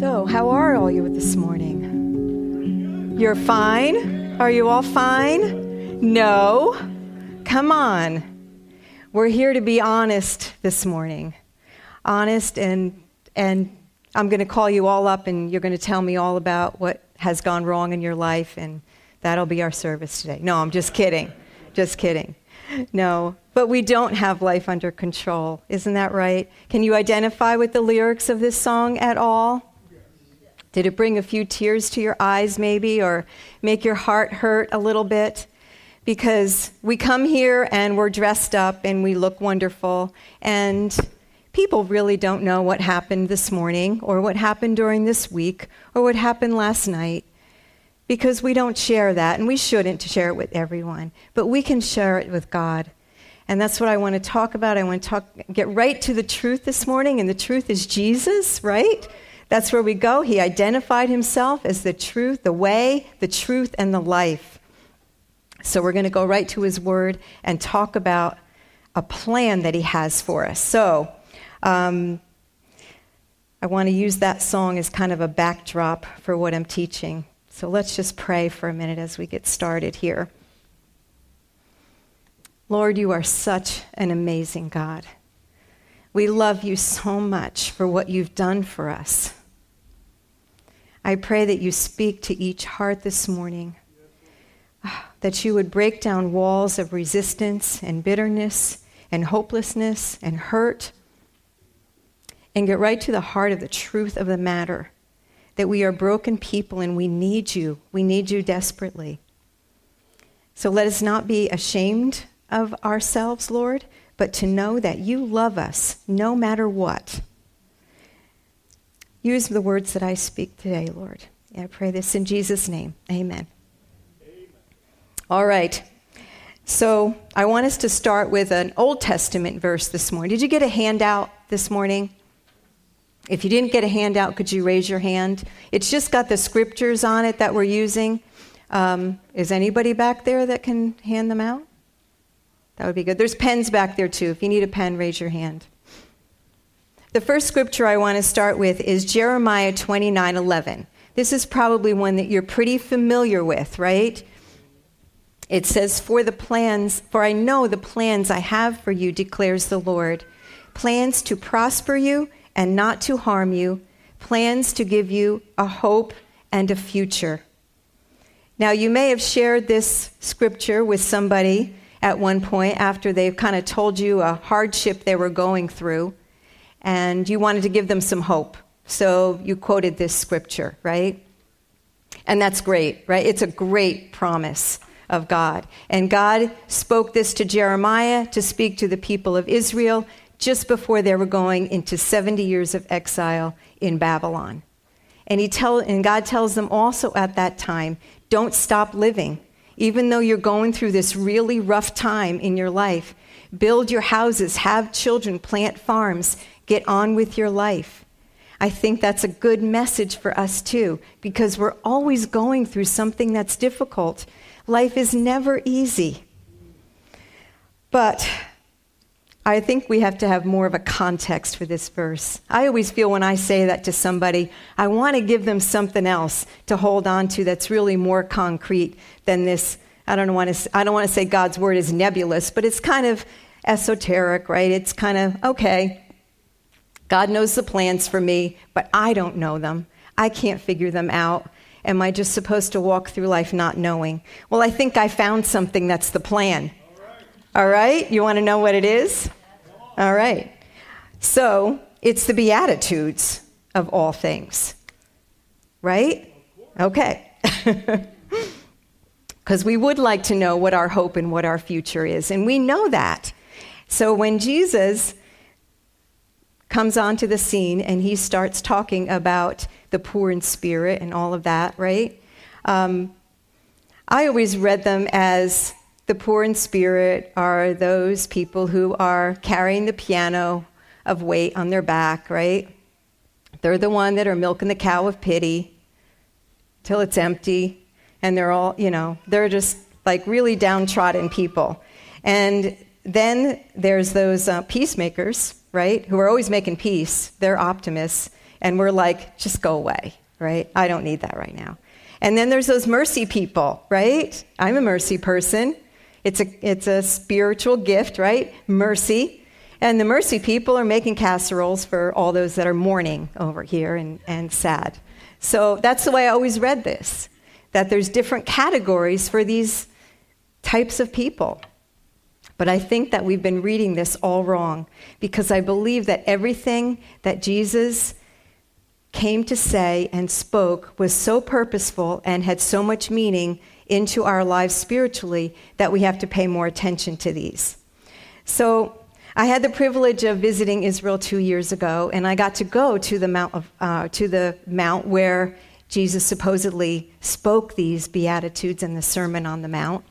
So, how are all you this morning? You're fine? Are you all fine? No? Come on. We're here to be honest this morning. Honest and and I'm going to call you all up and you're going to tell me all about what has gone wrong in your life and that'll be our service today. No, I'm just kidding. Just kidding. No, but we don't have life under control. Isn't that right? Can you identify with the lyrics of this song at all? Did it bring a few tears to your eyes, maybe, or make your heart hurt a little bit? Because we come here and we're dressed up and we look wonderful, and people really don't know what happened this morning, or what happened during this week, or what happened last night, because we don't share that, and we shouldn't share it with everyone, but we can share it with God. And that's what I want to talk about. I want to talk, get right to the truth this morning, and the truth is Jesus, right? That's where we go. He identified himself as the truth, the way, the truth, and the life. So we're going to go right to his word and talk about a plan that he has for us. So um, I want to use that song as kind of a backdrop for what I'm teaching. So let's just pray for a minute as we get started here. Lord, you are such an amazing God. We love you so much for what you've done for us. I pray that you speak to each heart this morning, that you would break down walls of resistance and bitterness and hopelessness and hurt, and get right to the heart of the truth of the matter that we are broken people and we need you. We need you desperately. So let us not be ashamed of ourselves, Lord, but to know that you love us no matter what. Use the words that I speak today, Lord. I pray this in Jesus' name. Amen. Amen. All right. So I want us to start with an Old Testament verse this morning. Did you get a handout this morning? If you didn't get a handout, could you raise your hand? It's just got the scriptures on it that we're using. Um, is anybody back there that can hand them out? That would be good. There's pens back there too. If you need a pen, raise your hand. The first scripture I want to start with is Jeremiah 29 11. This is probably one that you're pretty familiar with, right? It says, For the plans, for I know the plans I have for you, declares the Lord plans to prosper you and not to harm you, plans to give you a hope and a future. Now, you may have shared this scripture with somebody at one point after they've kind of told you a hardship they were going through and you wanted to give them some hope. So you quoted this scripture, right? And that's great, right? It's a great promise of God. And God spoke this to Jeremiah to speak to the people of Israel just before they were going into 70 years of exile in Babylon. And, he tell, and God tells them also at that time don't stop living. Even though you're going through this really rough time in your life, build your houses, have children, plant farms, Get on with your life. I think that's a good message for us too, because we're always going through something that's difficult. Life is never easy. But I think we have to have more of a context for this verse. I always feel when I say that to somebody, I want to give them something else to hold on to that's really more concrete than this. I don't want to, I don't want to say God's word is nebulous, but it's kind of esoteric, right? It's kind of, okay, God knows the plans for me, but I don't know them. I can't figure them out. Am I just supposed to walk through life not knowing? Well, I think I found something that's the plan. All right? You want to know what it is? All right. So, it's the Beatitudes of all things. Right? Okay. Because we would like to know what our hope and what our future is. And we know that. So, when Jesus comes onto the scene and he starts talking about the poor in spirit and all of that, right? Um, I always read them as the poor in spirit are those people who are carrying the piano of weight on their back, right? They're the one that are milking the cow of pity till it's empty, and they're all, you know, they're just like really downtrodden people. And then there's those uh, peacemakers right? Who are always making peace. They're optimists. And we're like, just go away, right? I don't need that right now. And then there's those mercy people, right? I'm a mercy person. It's a, it's a spiritual gift, right? Mercy. And the mercy people are making casseroles for all those that are mourning over here and, and sad. So that's the way I always read this that there's different categories for these types of people. But I think that we've been reading this all wrong because I believe that everything that Jesus came to say and spoke was so purposeful and had so much meaning into our lives spiritually that we have to pay more attention to these. So, I had the privilege of visiting Israel two years ago, and I got to go to the mount of, uh, to the mount where Jesus supposedly spoke these beatitudes in the Sermon on the Mount.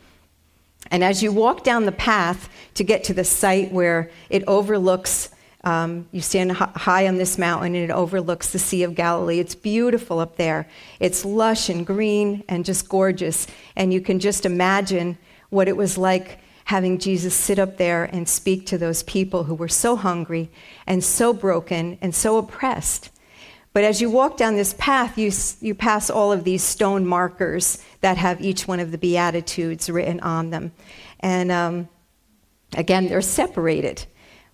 And as you walk down the path to get to the site where it overlooks um, you stand high on this mountain and it overlooks the Sea of Galilee. It's beautiful up there. It's lush and green and just gorgeous. And you can just imagine what it was like having Jesus sit up there and speak to those people who were so hungry and so broken and so oppressed. But as you walk down this path, you, you pass all of these stone markers that have each one of the Beatitudes written on them. And um, again, they're separated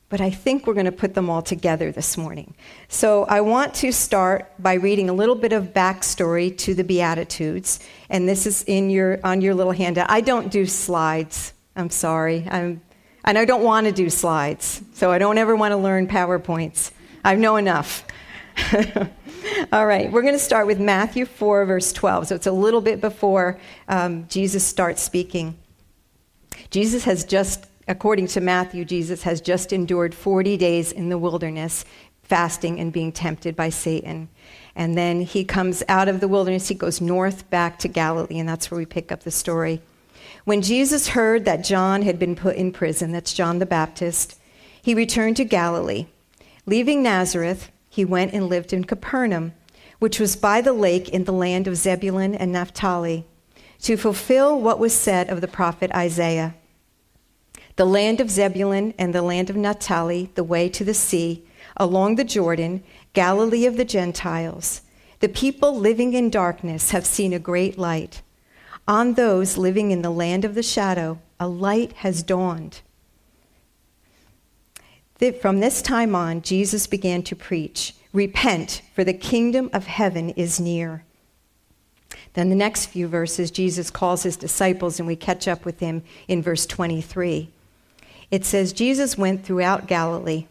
but I think we're going to put them all together this morning. So I want to start by reading a little bit of backstory to the Beatitudes, and this is in your on your little handout. I don't do slides. I'm sorry. I'm, and I don't want to do slides, so I don't ever want to learn PowerPoints. I know enough. all right, we're going to start with Matthew 4, verse 12. So it's a little bit before um, Jesus starts speaking. Jesus has just according to Matthew, Jesus has just endured 40 days in the wilderness, fasting and being tempted by Satan. And then he comes out of the wilderness, he goes north back to Galilee, and that's where we pick up the story. When Jesus heard that John had been put in prison, that's John the Baptist, he returned to Galilee. Leaving Nazareth, he went and lived in Capernaum, which was by the lake in the land of Zebulun and Naphtali, to fulfill what was said of the prophet Isaiah the land of Zebulun and the land of Naphtali, the way to the sea, along the Jordan, Galilee of the Gentiles. The people living in darkness have seen a great light. On those living in the land of the shadow, a light has dawned. From this time on, Jesus began to preach Repent, for the kingdom of heaven is near. Then the next few verses, Jesus calls his disciples, and we catch up with him in verse 23 it says Jesus went throughout Galilee,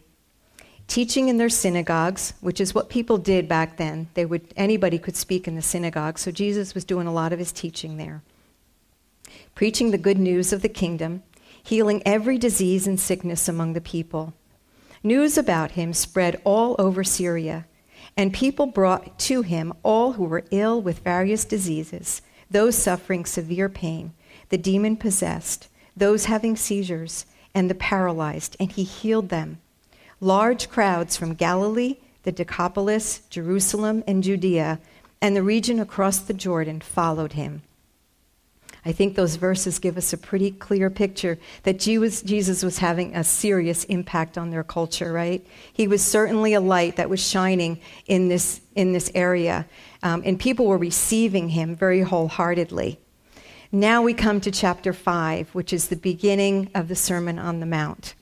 teaching in their synagogues, which is what people did back then. They would anybody could speak in the synagogue, so Jesus was doing a lot of his teaching there. Preaching the good news of the kingdom, healing every disease and sickness among the people. News about him spread all over Syria, and people brought to him all who were ill with various diseases, those suffering severe pain, the demon possessed, those having seizures and the paralyzed, and he healed them. Large crowds from Galilee, the Decapolis, Jerusalem, and Judea, and the region across the Jordan followed him. I think those verses give us a pretty clear picture that Jesus was having a serious impact on their culture, right? He was certainly a light that was shining in this, in this area, um, and people were receiving him very wholeheartedly. Now we come to chapter 5, which is the beginning of the Sermon on the Mount.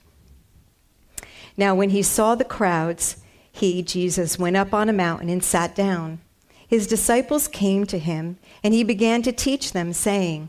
Now, when he saw the crowds, he, Jesus, went up on a mountain and sat down. His disciples came to him, and he began to teach them, saying,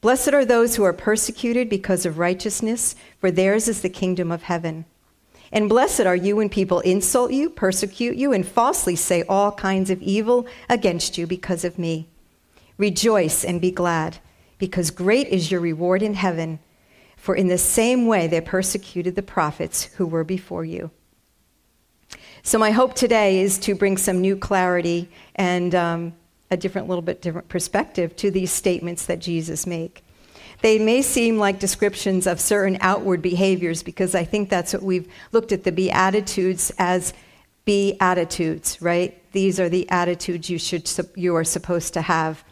Blessed are those who are persecuted because of righteousness, for theirs is the kingdom of heaven. And blessed are you when people insult you, persecute you, and falsely say all kinds of evil against you because of me. Rejoice and be glad because great is your reward in heaven. For in the same way they persecuted the prophets who were before you. So, my hope today is to bring some new clarity and um, a different, little bit different perspective to these statements that Jesus make. They may seem like descriptions of certain outward behaviors because I think that's what we've looked at the Beatitudes as Beatitudes, right? These are the attitudes you, should, you are supposed to have.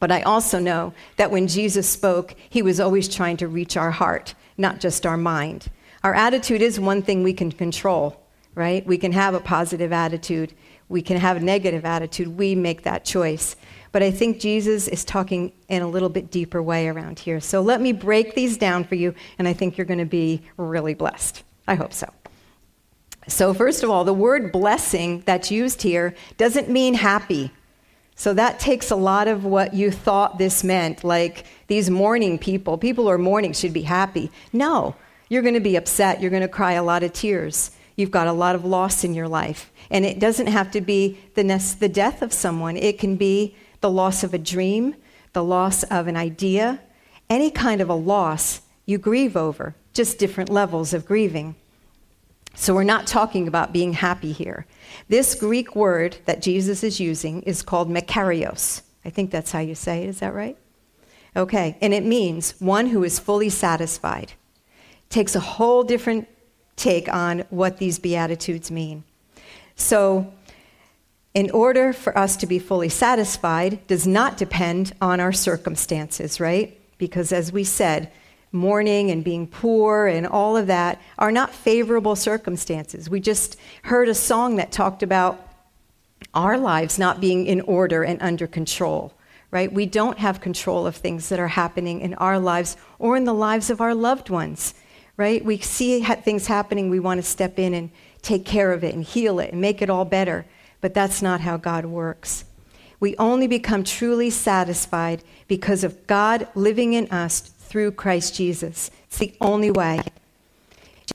But I also know that when Jesus spoke, he was always trying to reach our heart, not just our mind. Our attitude is one thing we can control, right? We can have a positive attitude, we can have a negative attitude. We make that choice. But I think Jesus is talking in a little bit deeper way around here. So let me break these down for you, and I think you're going to be really blessed. I hope so. So, first of all, the word blessing that's used here doesn't mean happy. So that takes a lot of what you thought this meant, like these mourning people. People who are mourning should be happy. No, you're going to be upset. You're going to cry a lot of tears. You've got a lot of loss in your life. And it doesn't have to be the, the death of someone, it can be the loss of a dream, the loss of an idea, any kind of a loss you grieve over, just different levels of grieving. So we're not talking about being happy here. This Greek word that Jesus is using is called makarios. I think that's how you say it. Is that right? Okay. And it means one who is fully satisfied. Takes a whole different take on what these Beatitudes mean. So, in order for us to be fully satisfied, does not depend on our circumstances, right? Because as we said, mourning and being poor and all of that are not favorable circumstances. We just heard a song that talked about our lives not being in order and under control, right? We don't have control of things that are happening in our lives or in the lives of our loved ones right? We see things happening, we want to step in and take care of it and heal it and make it all better. But that's not how God works. We only become truly satisfied because of God living in us through Christ Jesus. It's the only way.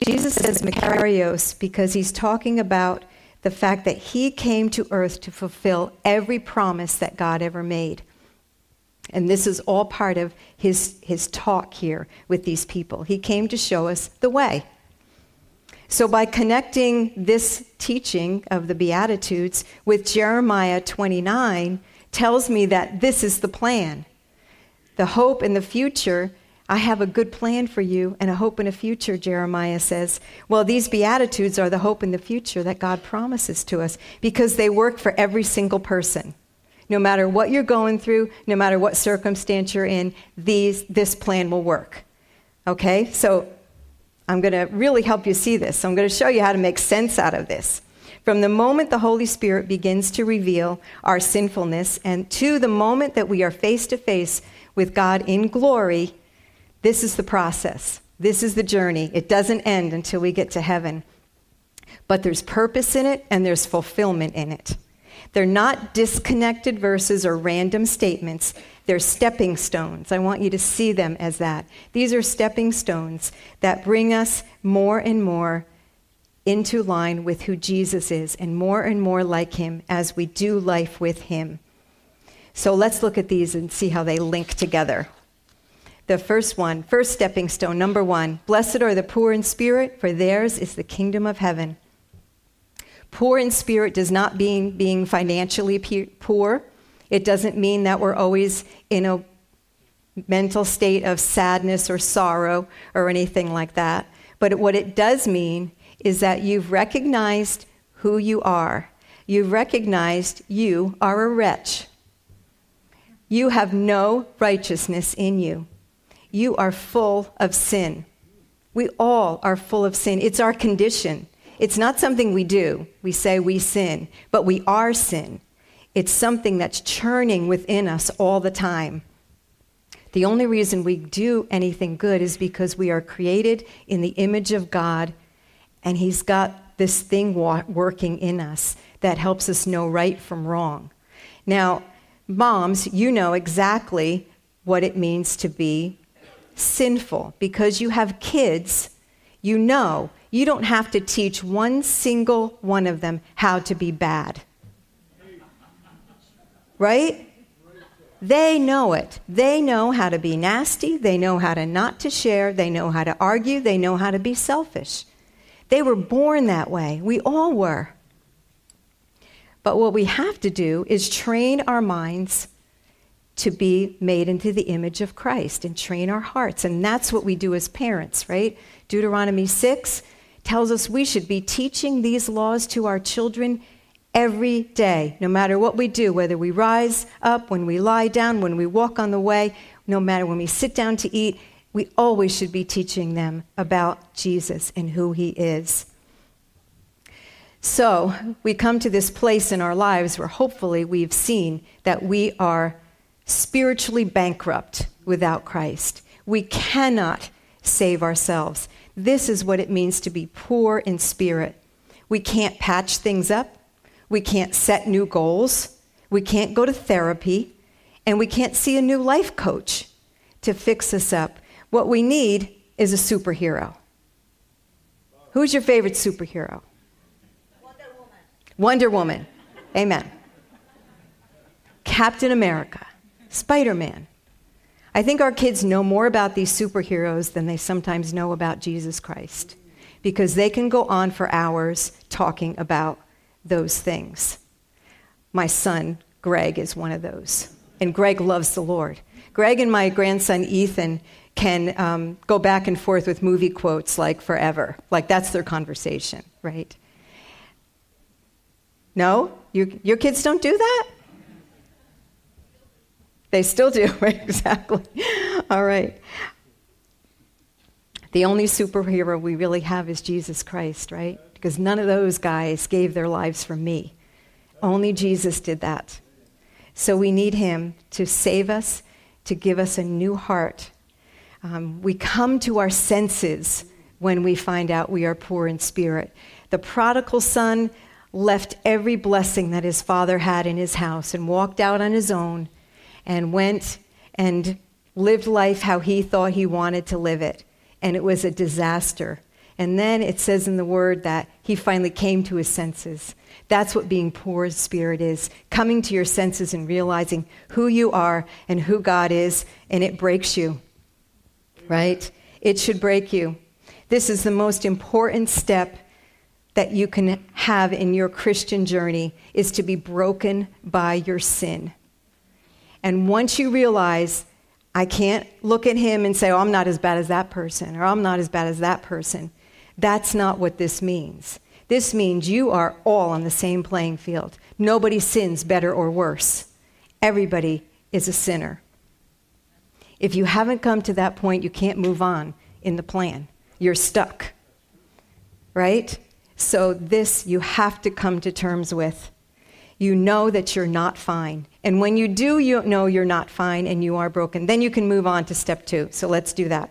Jesus says Makarios because he's talking about the fact that he came to earth to fulfill every promise that God ever made. And this is all part of his, his talk here with these people. He came to show us the way. So, by connecting this teaching of the Beatitudes with Jeremiah 29, tells me that this is the plan. The hope in the future, I have a good plan for you and a hope in the future, Jeremiah says. Well, these Beatitudes are the hope in the future that God promises to us because they work for every single person. No matter what you're going through, no matter what circumstance you're in, these, this plan will work. Okay? So I'm going to really help you see this. So I'm going to show you how to make sense out of this. From the moment the Holy Spirit begins to reveal our sinfulness and to the moment that we are face to face with God in glory, this is the process. This is the journey. It doesn't end until we get to heaven. But there's purpose in it and there's fulfillment in it. They're not disconnected verses or random statements. They're stepping stones. I want you to see them as that. These are stepping stones that bring us more and more into line with who Jesus is and more and more like him as we do life with him. So let's look at these and see how they link together. The first one, first stepping stone, number one Blessed are the poor in spirit, for theirs is the kingdom of heaven. Poor in spirit does not mean being financially poor. It doesn't mean that we're always in a mental state of sadness or sorrow or anything like that. But what it does mean is that you've recognized who you are. You've recognized you are a wretch. You have no righteousness in you. You are full of sin. We all are full of sin. It's our condition. It's not something we do. We say we sin, but we are sin. It's something that's churning within us all the time. The only reason we do anything good is because we are created in the image of God, and He's got this thing working in us that helps us know right from wrong. Now, moms, you know exactly what it means to be sinful because you have kids. You know you don't have to teach one single one of them how to be bad. Right? They know it. They know how to be nasty. They know how to not to share. They know how to argue. They know how to be selfish. They were born that way. We all were. But what we have to do is train our minds to be made into the image of Christ and train our hearts. And that's what we do as parents, right? Deuteronomy 6 tells us we should be teaching these laws to our children every day, no matter what we do, whether we rise up, when we lie down, when we walk on the way, no matter when we sit down to eat, we always should be teaching them about Jesus and who he is. So, we come to this place in our lives where hopefully we've seen that we are spiritually bankrupt without Christ. We cannot save ourselves. This is what it means to be poor in spirit. We can't patch things up. We can't set new goals. We can't go to therapy. And we can't see a new life coach to fix us up. What we need is a superhero. Who's your favorite superhero? Wonder Woman. Wonder Woman. Amen. Captain America. Spider Man. I think our kids know more about these superheroes than they sometimes know about Jesus Christ because they can go on for hours talking about those things. My son, Greg, is one of those. And Greg loves the Lord. Greg and my grandson, Ethan, can um, go back and forth with movie quotes like forever. Like that's their conversation, right? No? You, your kids don't do that? They still do, exactly. All right. The only superhero we really have is Jesus Christ, right? Because none of those guys gave their lives for me. Only Jesus did that. So we need him to save us, to give us a new heart. Um, we come to our senses when we find out we are poor in spirit. The prodigal son left every blessing that his father had in his house and walked out on his own and went and lived life how he thought he wanted to live it. And it was a disaster. And then it says in the word that he finally came to his senses. That's what being poor in spirit is coming to your senses and realizing who you are and who God is, and it breaks you, right? It should break you. This is the most important step that you can have in your Christian journey is to be broken by your sin. And once you realize, I can't look at him and say, oh, I'm not as bad as that person, or I'm not as bad as that person, that's not what this means. This means you are all on the same playing field. Nobody sins better or worse. Everybody is a sinner. If you haven't come to that point, you can't move on in the plan. You're stuck. Right? So, this you have to come to terms with. You know that you're not fine. And when you do you know you're not fine and you are broken, then you can move on to step two. So let's do that.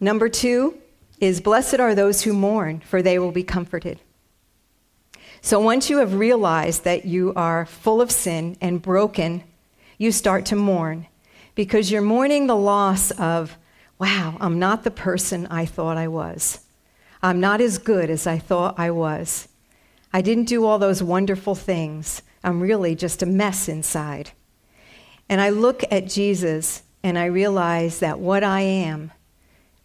Number two is Blessed are those who mourn, for they will be comforted. So once you have realized that you are full of sin and broken, you start to mourn because you're mourning the loss of, wow, I'm not the person I thought I was. I'm not as good as I thought I was. I didn't do all those wonderful things. I'm really just a mess inside. And I look at Jesus and I realize that what I am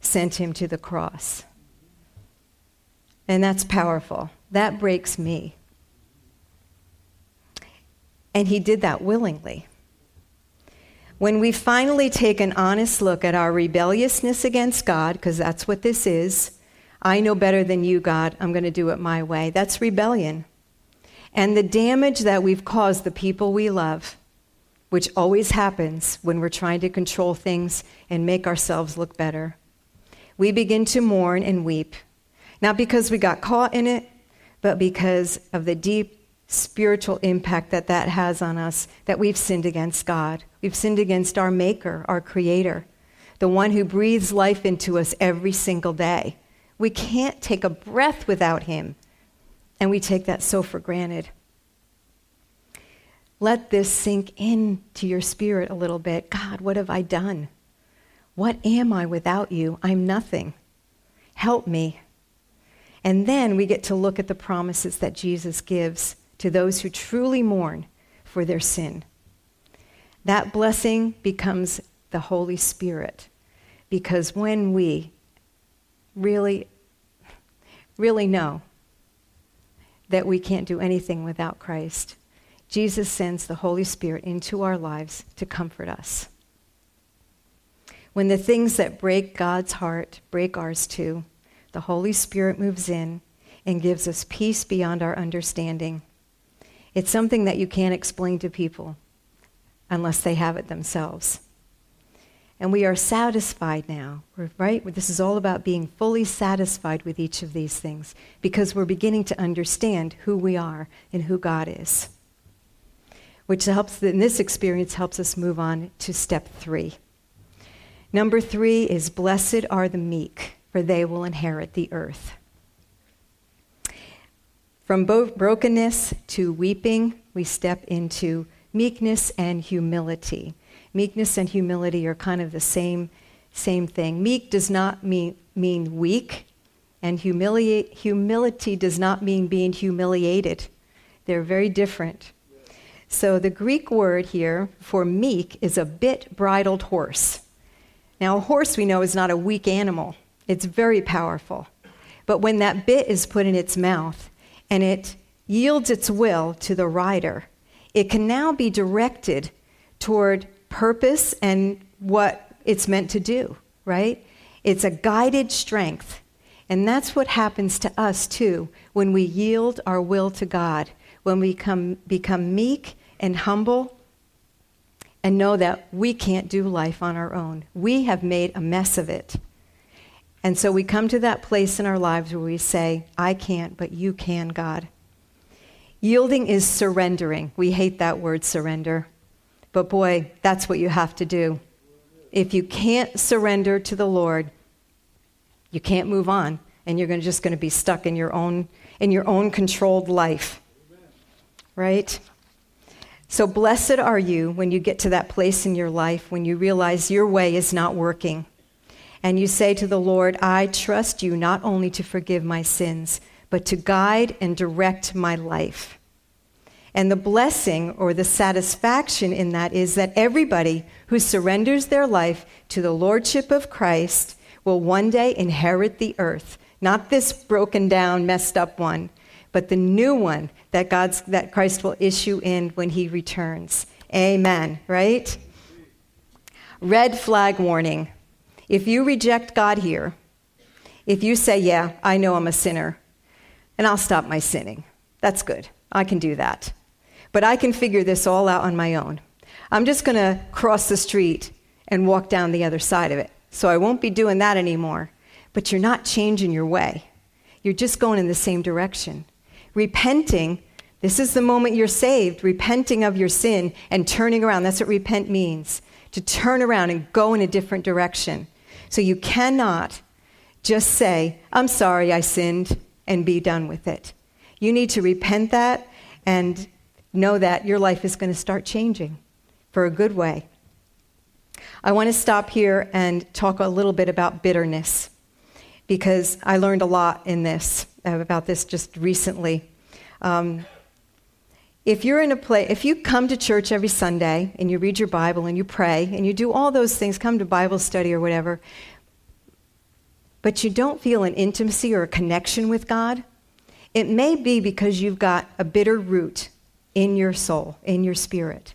sent him to the cross. And that's powerful. That breaks me. And he did that willingly. When we finally take an honest look at our rebelliousness against God, because that's what this is, I know better than you, God, I'm going to do it my way. That's rebellion and the damage that we've caused the people we love, which always happens when we're trying to control things and make ourselves look better. We begin to mourn and weep, not because we got caught in it, but because of the deep spiritual impact that that has on us, that we've sinned against God. We've sinned against our Maker, our Creator, the one who breathes life into us every single day. We can't take a breath without Him. And we take that so for granted. Let this sink into your spirit a little bit. God, what have I done? What am I without you? I'm nothing. Help me. And then we get to look at the promises that Jesus gives to those who truly mourn for their sin. That blessing becomes the Holy Spirit because when we really really know that we can't do anything without Christ, Jesus sends the Holy Spirit into our lives to comfort us. When the things that break God's heart break ours too, the Holy Spirit moves in and gives us peace beyond our understanding. It's something that you can't explain to people unless they have it themselves. And we are satisfied now, right? This is all about being fully satisfied with each of these things because we're beginning to understand who we are and who God is. Which helps, in this experience, helps us move on to step three. Number three is Blessed are the meek, for they will inherit the earth. From bo- brokenness to weeping, we step into meekness and humility. Meekness and humility are kind of the same, same thing. Meek does not mean, mean weak, and humiliate, humility does not mean being humiliated. They're very different. So the Greek word here for meek is a bit bridled horse. Now, a horse we know is not a weak animal, it's very powerful. But when that bit is put in its mouth and it yields its will to the rider, it can now be directed toward purpose and what it's meant to do, right? It's a guided strength. And that's what happens to us too when we yield our will to God, when we come, become meek and humble and know that we can't do life on our own. We have made a mess of it. And so we come to that place in our lives where we say, I can't, but you can, God. Yielding is surrendering. We hate that word, surrender. But boy, that's what you have to do. If you can't surrender to the Lord, you can't move on, and you're gonna, just going to be stuck in your own in your own controlled life. Right? So, blessed are you when you get to that place in your life when you realize your way is not working. And you say to the Lord, I trust you not only to forgive my sins, but to guide and direct my life. And the blessing or the satisfaction in that is that everybody who surrenders their life to the Lordship of Christ will one day inherit the earth. Not this broken down, messed up one, but the new one that, God's, that Christ will issue in when he returns. Amen, right? Red flag warning. If you reject God here, if you say, Yeah, I know I'm a sinner, and I'll stop my sinning, that's good. I can do that. But I can figure this all out on my own. I'm just going to cross the street and walk down the other side of it. So I won't be doing that anymore. But you're not changing your way, you're just going in the same direction. Repenting, this is the moment you're saved, repenting of your sin and turning around. That's what repent means to turn around and go in a different direction. So you cannot just say, I'm sorry I sinned, and be done with it. You need to repent that and know that your life is going to start changing for a good way. I want to stop here and talk a little bit about bitterness because I learned a lot in this about this just recently. Um, if you're in a place, if you come to church every Sunday and you read your Bible and you pray and you do all those things, come to Bible study or whatever, but you don't feel an intimacy or a connection with God, it may be because you've got a bitter root in your soul, in your spirit.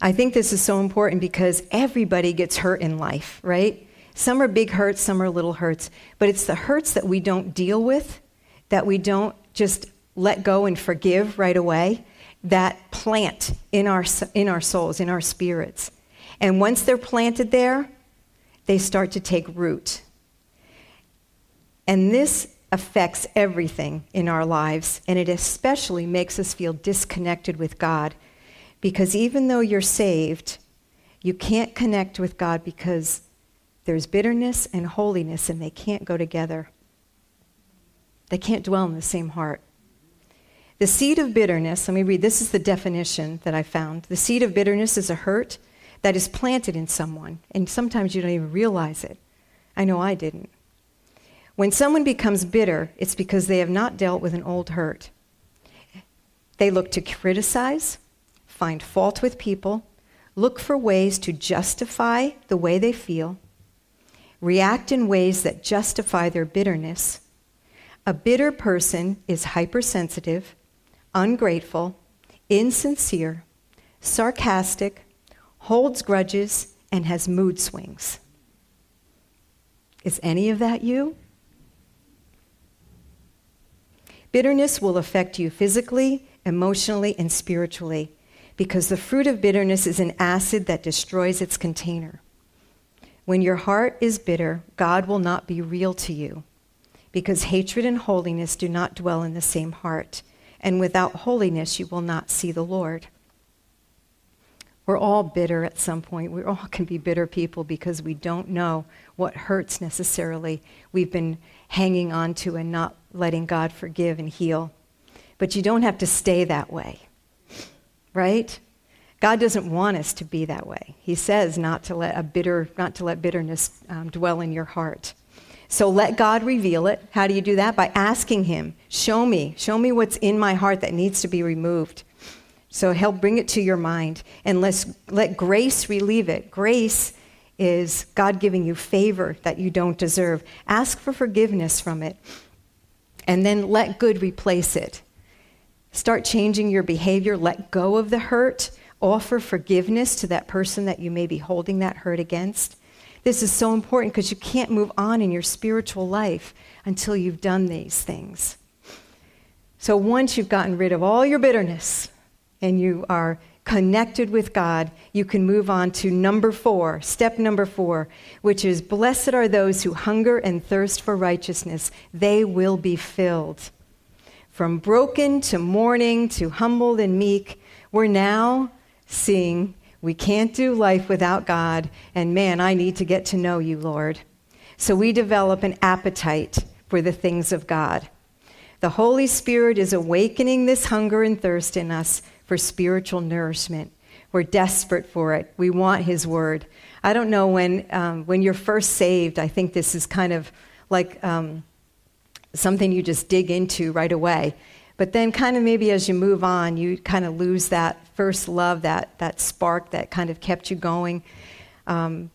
I think this is so important because everybody gets hurt in life, right? Some are big hurts, some are little hurts, but it's the hurts that we don't deal with, that we don't just let go and forgive right away, that plant in our, in our souls, in our spirits. And once they're planted there, they start to take root. And this affects everything in our lives, and it especially makes us feel disconnected with God. Because even though you're saved, you can't connect with God because there's bitterness and holiness, and they can't go together. They can't dwell in the same heart. The seed of bitterness, let me read, this is the definition that I found. The seed of bitterness is a hurt that is planted in someone, and sometimes you don't even realize it. I know I didn't. When someone becomes bitter, it's because they have not dealt with an old hurt. They look to criticize, find fault with people, look for ways to justify the way they feel, react in ways that justify their bitterness. A bitter person is hypersensitive, ungrateful, insincere, sarcastic, holds grudges, and has mood swings. Is any of that you? Bitterness will affect you physically, emotionally, and spiritually because the fruit of bitterness is an acid that destroys its container. When your heart is bitter, God will not be real to you because hatred and holiness do not dwell in the same heart. And without holiness, you will not see the Lord. We're all bitter at some point. We all can be bitter people because we don't know what hurts necessarily. We've been hanging on to and not letting God forgive and heal. But you don't have to stay that way, right? God doesn't want us to be that way. He says not to let a bitter, not to let bitterness um, dwell in your heart. So let God reveal it. How do you do that? By asking Him, show me, show me what's in my heart that needs to be removed. So He'll bring it to your mind and let let grace relieve it. Grace is God giving you favor that you don't deserve. Ask for forgiveness from it, and then let good replace it. Start changing your behavior, let go of the hurt, offer forgiveness to that person that you may be holding that hurt against. This is so important because you can't move on in your spiritual life until you've done these things. So once you've gotten rid of all your bitterness, and you are connected with God, you can move on to number four, step number four, which is Blessed are those who hunger and thirst for righteousness, they will be filled. From broken to mourning to humbled and meek, we're now seeing we can't do life without God, and man, I need to get to know you, Lord. So we develop an appetite for the things of God. The Holy Spirit is awakening this hunger and thirst in us for spiritual nourishment. We're desperate for it. We want His Word. I don't know when, um, when you're first saved, I think this is kind of like um, something you just dig into right away. But then, kind of maybe as you move on, you kind of lose that first love, that, that spark that kind of kept you going. Um,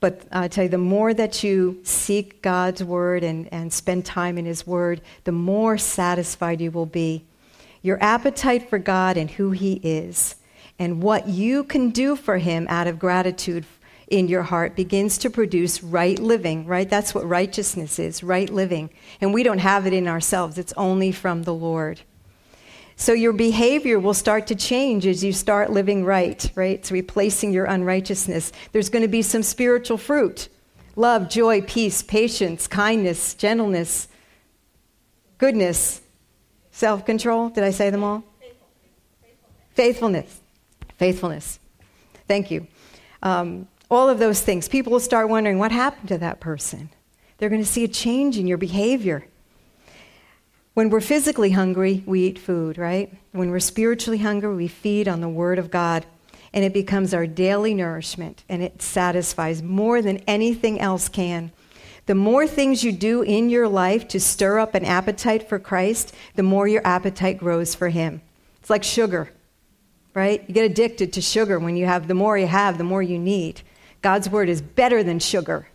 but I tell you, the more that you seek God's word and, and spend time in His word, the more satisfied you will be your appetite for God and who He is, and what you can do for Him out of gratitude in your heart begins to produce right living, right? That's what righteousness is, right living. And we don't have it in ourselves, it's only from the Lord. So your behavior will start to change as you start living right, right? It's replacing your unrighteousness. There's going to be some spiritual fruit love, joy, peace, patience, kindness, gentleness, goodness, Self control. Did I say them all? Faithfulness. Faithfulness. Thank you. Um, all of those things. People will start wondering what happened to that person. They're going to see a change in your behavior. When we're physically hungry, we eat food, right? When we're spiritually hungry, we feed on the Word of God, and it becomes our daily nourishment, and it satisfies more than anything else can. The more things you do in your life to stir up an appetite for Christ, the more your appetite grows for Him. It's like sugar, right? You get addicted to sugar when you have, the more you have, the more you need. God's word is better than sugar.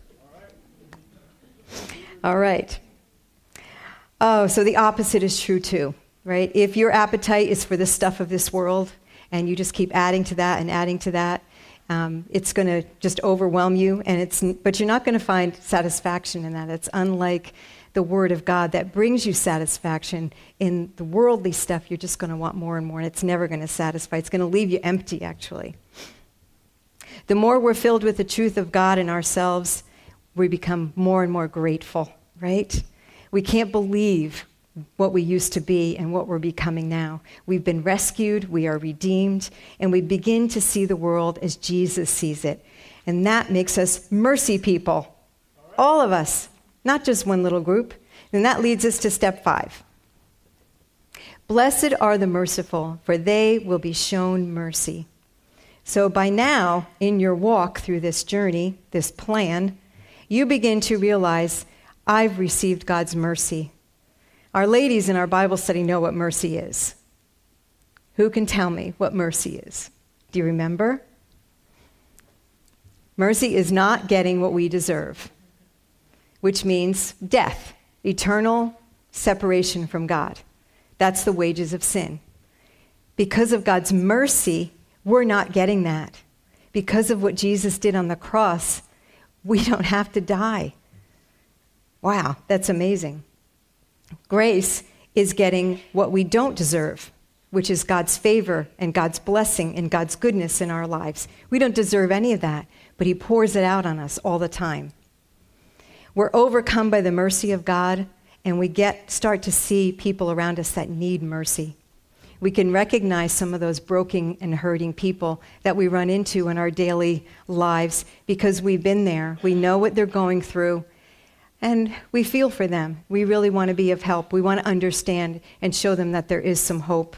All right. Oh, so the opposite is true too, right? If your appetite is for the stuff of this world and you just keep adding to that and adding to that, um, it's going to just overwhelm you, and it's, but you're not going to find satisfaction in that. It's unlike the Word of God that brings you satisfaction. In the worldly stuff, you're just going to want more and more, and it's never going to satisfy. It's going to leave you empty, actually. The more we're filled with the truth of God in ourselves, we become more and more grateful, right? We can't believe what we used to be and what we're becoming now. We've been rescued, we are redeemed, and we begin to see the world as Jesus sees it. And that makes us mercy people. All of us, not just one little group. And that leads us to step five. Blessed are the merciful, for they will be shown mercy. So, by now, in your walk through this journey, this plan, you begin to realize I've received God's mercy. Our ladies in our Bible study know what mercy is. Who can tell me what mercy is? Do you remember? Mercy is not getting what we deserve. which means death, eternal separation from God. That's the wages of sin. Because of God's mercy, we're not getting that. Because of what Jesus did on the cross, we don't have to die. Wow, that's amazing. Grace is getting what we don't deserve, which is God's favor and God's blessing and God's goodness in our lives. We don't deserve any of that, but He pours it out on us all the time. We're overcome by the mercy of God, and we get start to see people around us that need mercy. We can recognize some of those broken and hurting people that we run into in our daily lives because we've been there. We know what they're going through, and we feel for them. We really want to be of help. We want to understand and show them that there is some hope.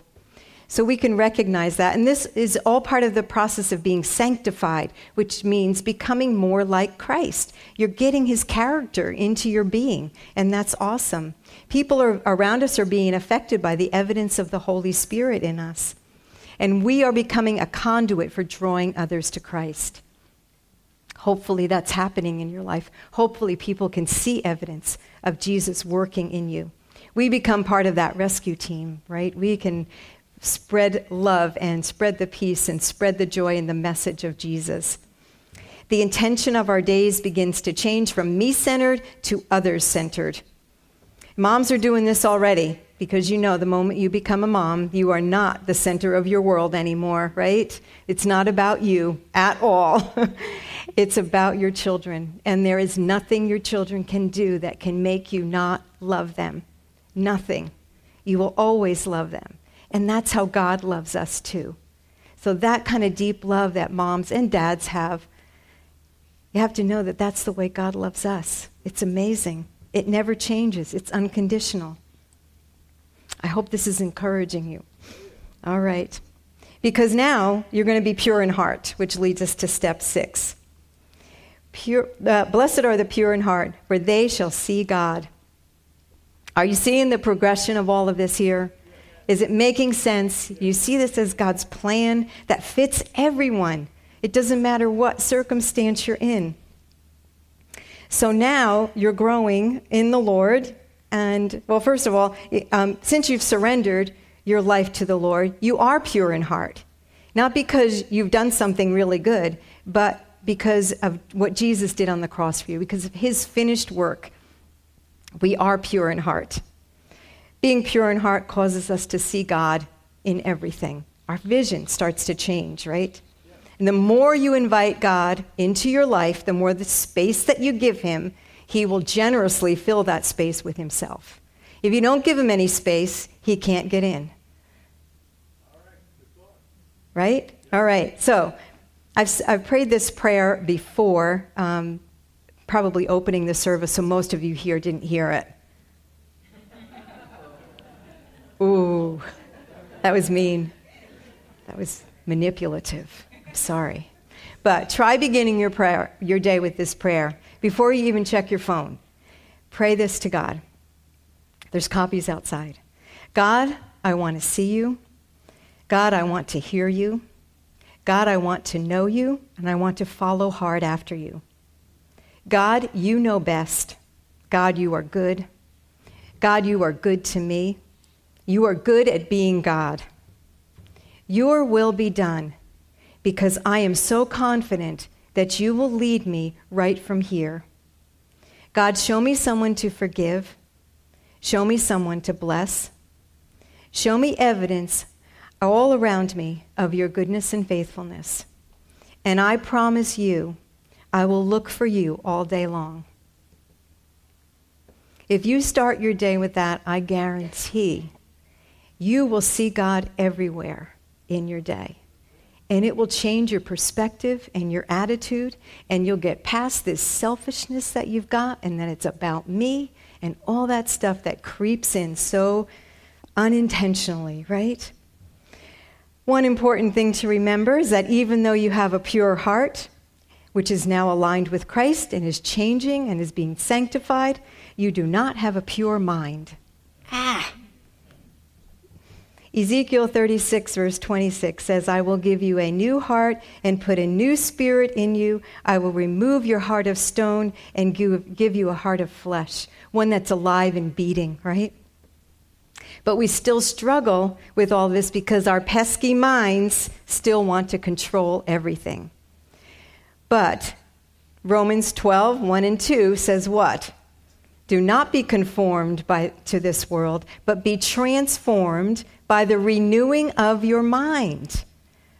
So we can recognize that. And this is all part of the process of being sanctified, which means becoming more like Christ. You're getting his character into your being, and that's awesome. People are, around us are being affected by the evidence of the Holy Spirit in us. And we are becoming a conduit for drawing others to Christ. Hopefully, that's happening in your life. Hopefully, people can see evidence of Jesus working in you. We become part of that rescue team, right? We can spread love and spread the peace and spread the joy and the message of Jesus. The intention of our days begins to change from me centered to others centered. Moms are doing this already because you know the moment you become a mom, you are not the center of your world anymore, right? It's not about you at all. It's about your children. And there is nothing your children can do that can make you not love them. Nothing. You will always love them. And that's how God loves us too. So, that kind of deep love that moms and dads have, you have to know that that's the way God loves us. It's amazing. It never changes, it's unconditional. I hope this is encouraging you. All right. Because now you're going to be pure in heart, which leads us to step six. Pure, uh, blessed are the pure in heart, for they shall see God. Are you seeing the progression of all of this here? Is it making sense? You see this as God's plan that fits everyone. It doesn't matter what circumstance you're in. So now you're growing in the Lord. And, well, first of all, um, since you've surrendered your life to the Lord, you are pure in heart. Not because you've done something really good, but because of what Jesus did on the cross for you, because of his finished work. We are pure in heart. Being pure in heart causes us to see God in everything. Our vision starts to change, right? And the more you invite God into your life, the more the space that you give him, he will generously fill that space with himself. If you don't give him any space, he can't get in. Right? All right. So I've, I've prayed this prayer before, um, probably opening the service, so most of you here didn't hear it. Ooh, that was mean. That was manipulative. I'm sorry. But try beginning your prayer, your day with this prayer before you even check your phone. Pray this to God. There's copies outside. God, I want to see you. God, I want to hear you. God, I want to know you and I want to follow hard after you. God, you know best. God, you are good. God, you are good to me. You are good at being God. Your will be done because I am so confident that you will lead me right from here. God, show me someone to forgive. Show me someone to bless. Show me evidence all around me of your goodness and faithfulness. And I promise you, I will look for you all day long. If you start your day with that, I guarantee you will see God everywhere in your day. And it will change your perspective and your attitude, and you'll get past this selfishness that you've got, and that it's about me and all that stuff that creeps in so unintentionally, right? One important thing to remember is that even though you have a pure heart, which is now aligned with Christ and is changing and is being sanctified, you do not have a pure mind. Ah! Ezekiel 36, verse 26 says, I will give you a new heart and put a new spirit in you. I will remove your heart of stone and give, you a heart of flesh, one that's alive and beating, right? But we still struggle with all this because our pesky minds still want to control everything. But Romans 12, 1 and 2 says what? Do not be conformed by, to this world, but be transformed by the renewing of your mind,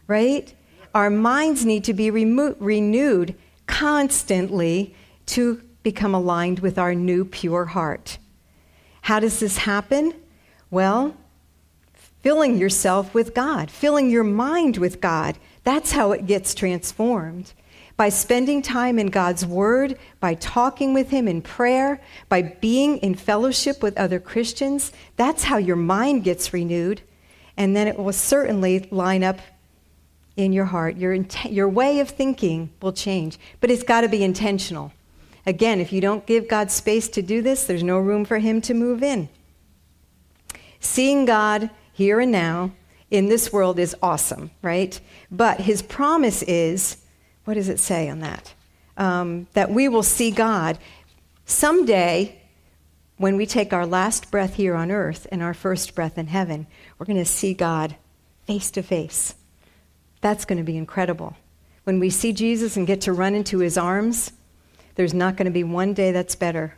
right? Our minds need to be remo- renewed constantly to become aligned with our new pure heart. How does this happen? Well, filling yourself with God, filling your mind with God. That's how it gets transformed by spending time in God's Word, by talking with Him in prayer, by being in fellowship with other Christians. That's how your mind gets renewed. And then it will certainly line up in your heart. Your, int- your way of thinking will change, but it's got to be intentional. Again, if you don't give God space to do this, there's no room for Him to move in. Seeing God here and now in this world is awesome, right? But His promise is what does it say on that? Um, that we will see God someday when we take our last breath here on earth and our first breath in heaven. We're going to see God face to face. That's going to be incredible. When we see Jesus and get to run into his arms, there's not going to be one day that's better.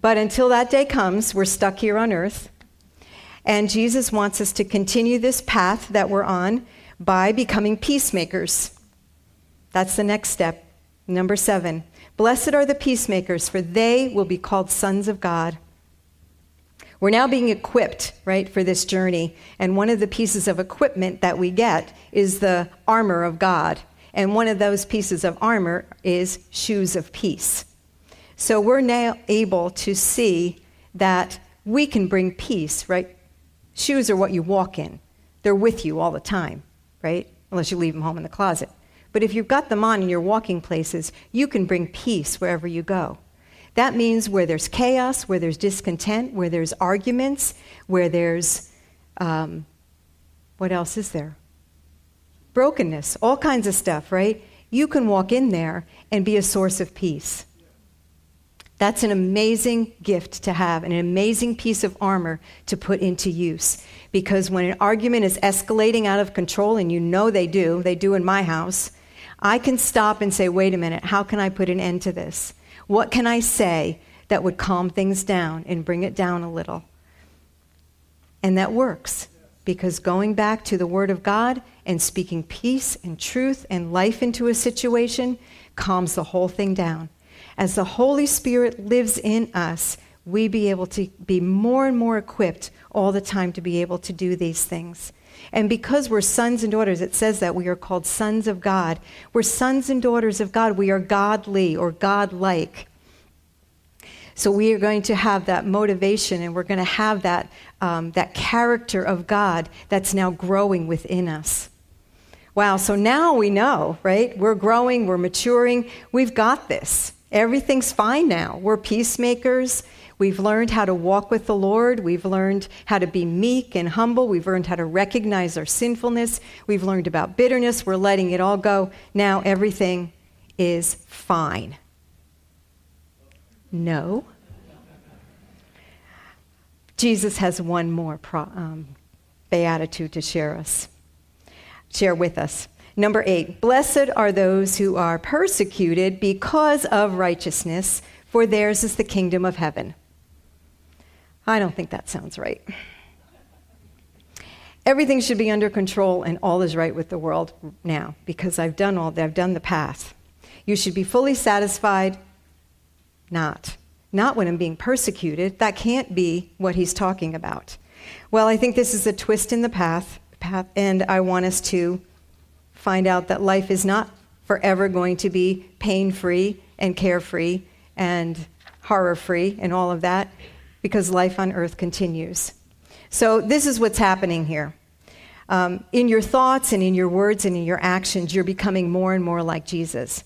But until that day comes, we're stuck here on earth. And Jesus wants us to continue this path that we're on by becoming peacemakers. That's the next step. Number seven Blessed are the peacemakers, for they will be called sons of God. We're now being equipped, right, for this journey. And one of the pieces of equipment that we get is the armor of God. And one of those pieces of armor is shoes of peace. So we're now able to see that we can bring peace, right? Shoes are what you walk in, they're with you all the time, right? Unless you leave them home in the closet. But if you've got them on in your walking places, you can bring peace wherever you go. That means where there's chaos, where there's discontent, where there's arguments, where there's, um, what else is there? Brokenness, all kinds of stuff, right? You can walk in there and be a source of peace. That's an amazing gift to have, an amazing piece of armor to put into use. Because when an argument is escalating out of control, and you know they do, they do in my house, I can stop and say, wait a minute, how can I put an end to this? What can I say that would calm things down and bring it down a little? And that works because going back to the Word of God and speaking peace and truth and life into a situation calms the whole thing down. As the Holy Spirit lives in us, we be able to be more and more equipped all the time to be able to do these things. And because we're sons and daughters, it says that we are called sons of God. We're sons and daughters of God. We are godly or godlike. So we are going to have that motivation and we're going to have that, um, that character of God that's now growing within us. Wow, so now we know, right? We're growing, we're maturing, we've got this. Everything's fine now. We're peacemakers. We've learned how to walk with the Lord. We've learned how to be meek and humble. We've learned how to recognize our sinfulness. We've learned about bitterness. We're letting it all go. Now everything is fine. No. Jesus has one more pro, um, beatitude to share us, share with us. Number eight, blessed are those who are persecuted because of righteousness, for theirs is the kingdom of heaven. I don't think that sounds right. Everything should be under control and all is right with the world now because I've done all I've done the path. You should be fully satisfied. Not. Not when I'm being persecuted. That can't be what he's talking about. Well, I think this is a twist in the path, path and I want us to find out that life is not forever going to be pain free and carefree and horror free and all of that because life on earth continues. So, this is what's happening here. Um, in your thoughts and in your words and in your actions, you're becoming more and more like Jesus.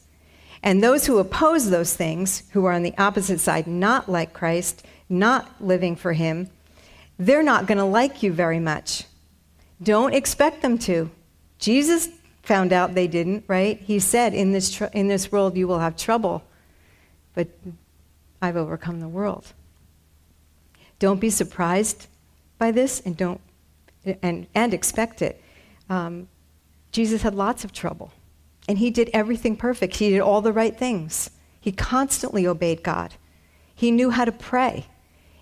And those who oppose those things, who are on the opposite side, not like Christ, not living for Him, they're not going to like you very much Don't expect them to. Jesus found out they didn't, right? He said, in this, tr- in this world you will have trouble, but I've overcome the world. Don't be surprised by this and don't and, and expect it. Um, Jesus had lots of trouble, and he did everything perfect. He did all the right things. He constantly obeyed God. He knew how to pray.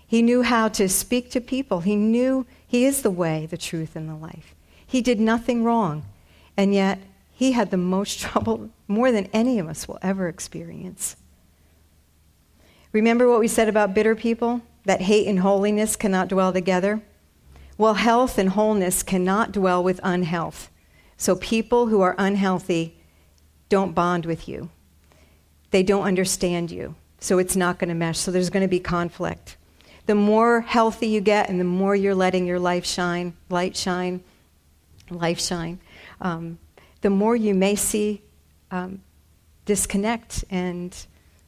He knew how to speak to people. He knew he is the way, the truth, and the life. He did nothing wrong. And yet, he had the most trouble, more than any of us will ever experience. Remember what we said about bitter people? That hate and holiness cannot dwell together? Well, health and wholeness cannot dwell with unhealth. So people who are unhealthy don't bond with you, they don't understand you. So it's not going to mesh. So there's going to be conflict. The more healthy you get and the more you're letting your life shine, light shine, life shine, um, the more you may see um, disconnect and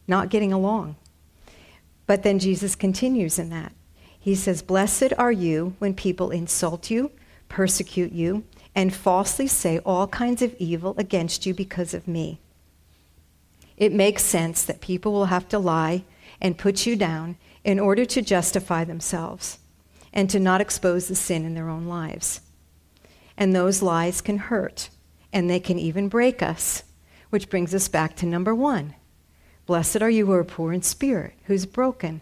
not getting along. But then Jesus continues in that. He says, Blessed are you when people insult you, persecute you, and falsely say all kinds of evil against you because of me. It makes sense that people will have to lie and put you down in order to justify themselves and to not expose the sin in their own lives. And those lies can hurt, and they can even break us, which brings us back to number one. Blessed are you who are poor in spirit, who's broken,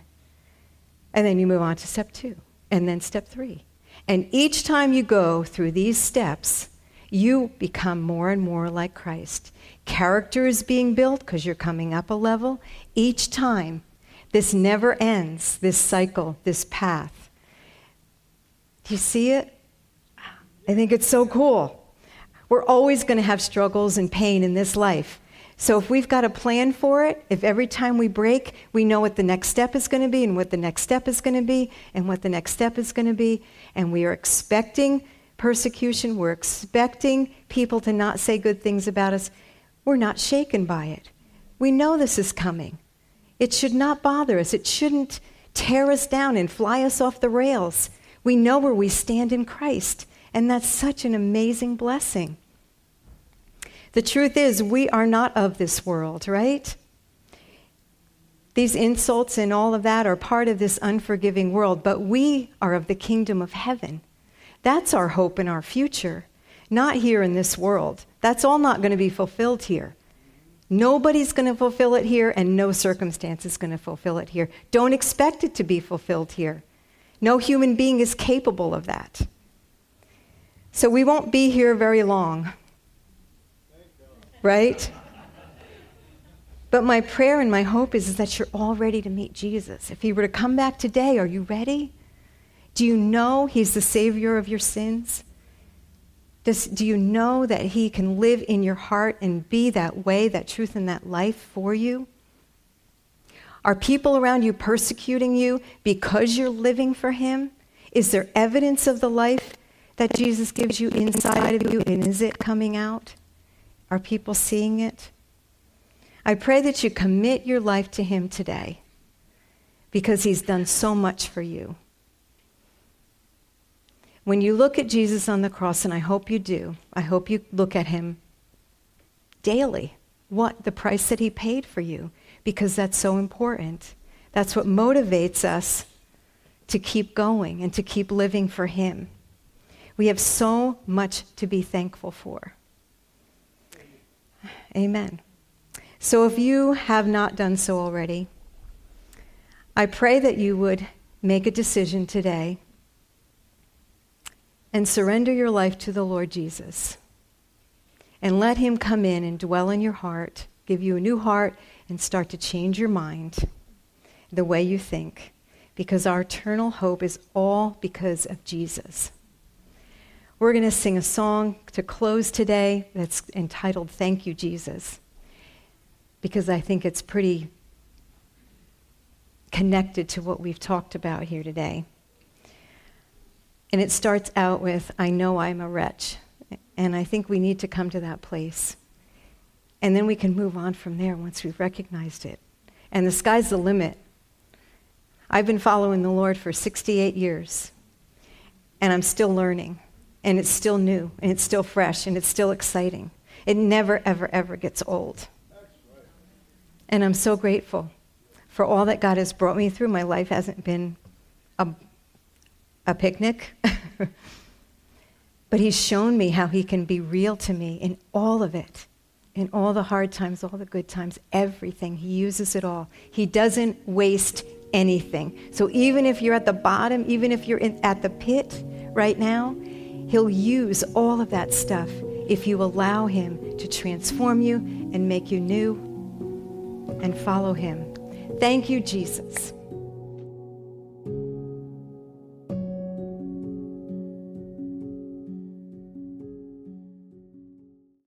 and then you move on to step two, and then step three. And each time you go through these steps, you become more and more like Christ. Character is being built because you're coming up a level. Each time, this never ends, this cycle, this path. Do you see it? I think it's so cool. We're always going to have struggles and pain in this life. So if we've got a plan for it, if every time we break, we know what the next step is going to be and what the next step is going to be and what the next step is going to be, and we are expecting persecution, we're expecting people to not say good things about us, we're not shaken by it. We know this is coming. It should not bother us. It shouldn't tear us down and fly us off the rails. We know where we stand in Christ, and that's such an amazing blessing. The truth is, we are not of this world, right? These insults and all of that are part of this unforgiving world, but we are of the kingdom of heaven. That's our hope and our future, not here in this world. That's all not going to be fulfilled here. Nobody's going to fulfill it here, and no circumstance is going to fulfill it here. Don't expect it to be fulfilled here. No human being is capable of that. So we won't be here very long right? But my prayer and my hope is, is that you're all ready to meet Jesus. If he were to come back today, are you ready? Do you know he's the Savior of your sins? Does, do you know that he can live in your heart and be that way, that truth, and that life for you? Are people around you persecuting you because you're living for him? Is there evidence of the life that Jesus gives you inside of you, and is it coming out? Are people seeing it? I pray that you commit your life to Him today because He's done so much for you. When you look at Jesus on the cross, and I hope you do, I hope you look at Him daily. What? The price that He paid for you, because that's so important. That's what motivates us to keep going and to keep living for Him. We have so much to be thankful for. Amen. So if you have not done so already, I pray that you would make a decision today and surrender your life to the Lord Jesus. And let Him come in and dwell in your heart, give you a new heart, and start to change your mind, the way you think, because our eternal hope is all because of Jesus. We're going to sing a song to close today that's entitled Thank You, Jesus, because I think it's pretty connected to what we've talked about here today. And it starts out with, I know I'm a wretch. And I think we need to come to that place. And then we can move on from there once we've recognized it. And the sky's the limit. I've been following the Lord for 68 years, and I'm still learning and it's still new, and it's still fresh, and it's still exciting. It never, ever, ever gets old. And I'm so grateful for all that God has brought me through. My life hasn't been a, a picnic, but He's shown me how He can be real to me in all of it, in all the hard times, all the good times, everything. He uses it all. He doesn't waste anything. So even if you're at the bottom, even if you're in, at the pit right now, He'll use all of that stuff if you allow Him to transform you and make you new and follow Him. Thank you, Jesus.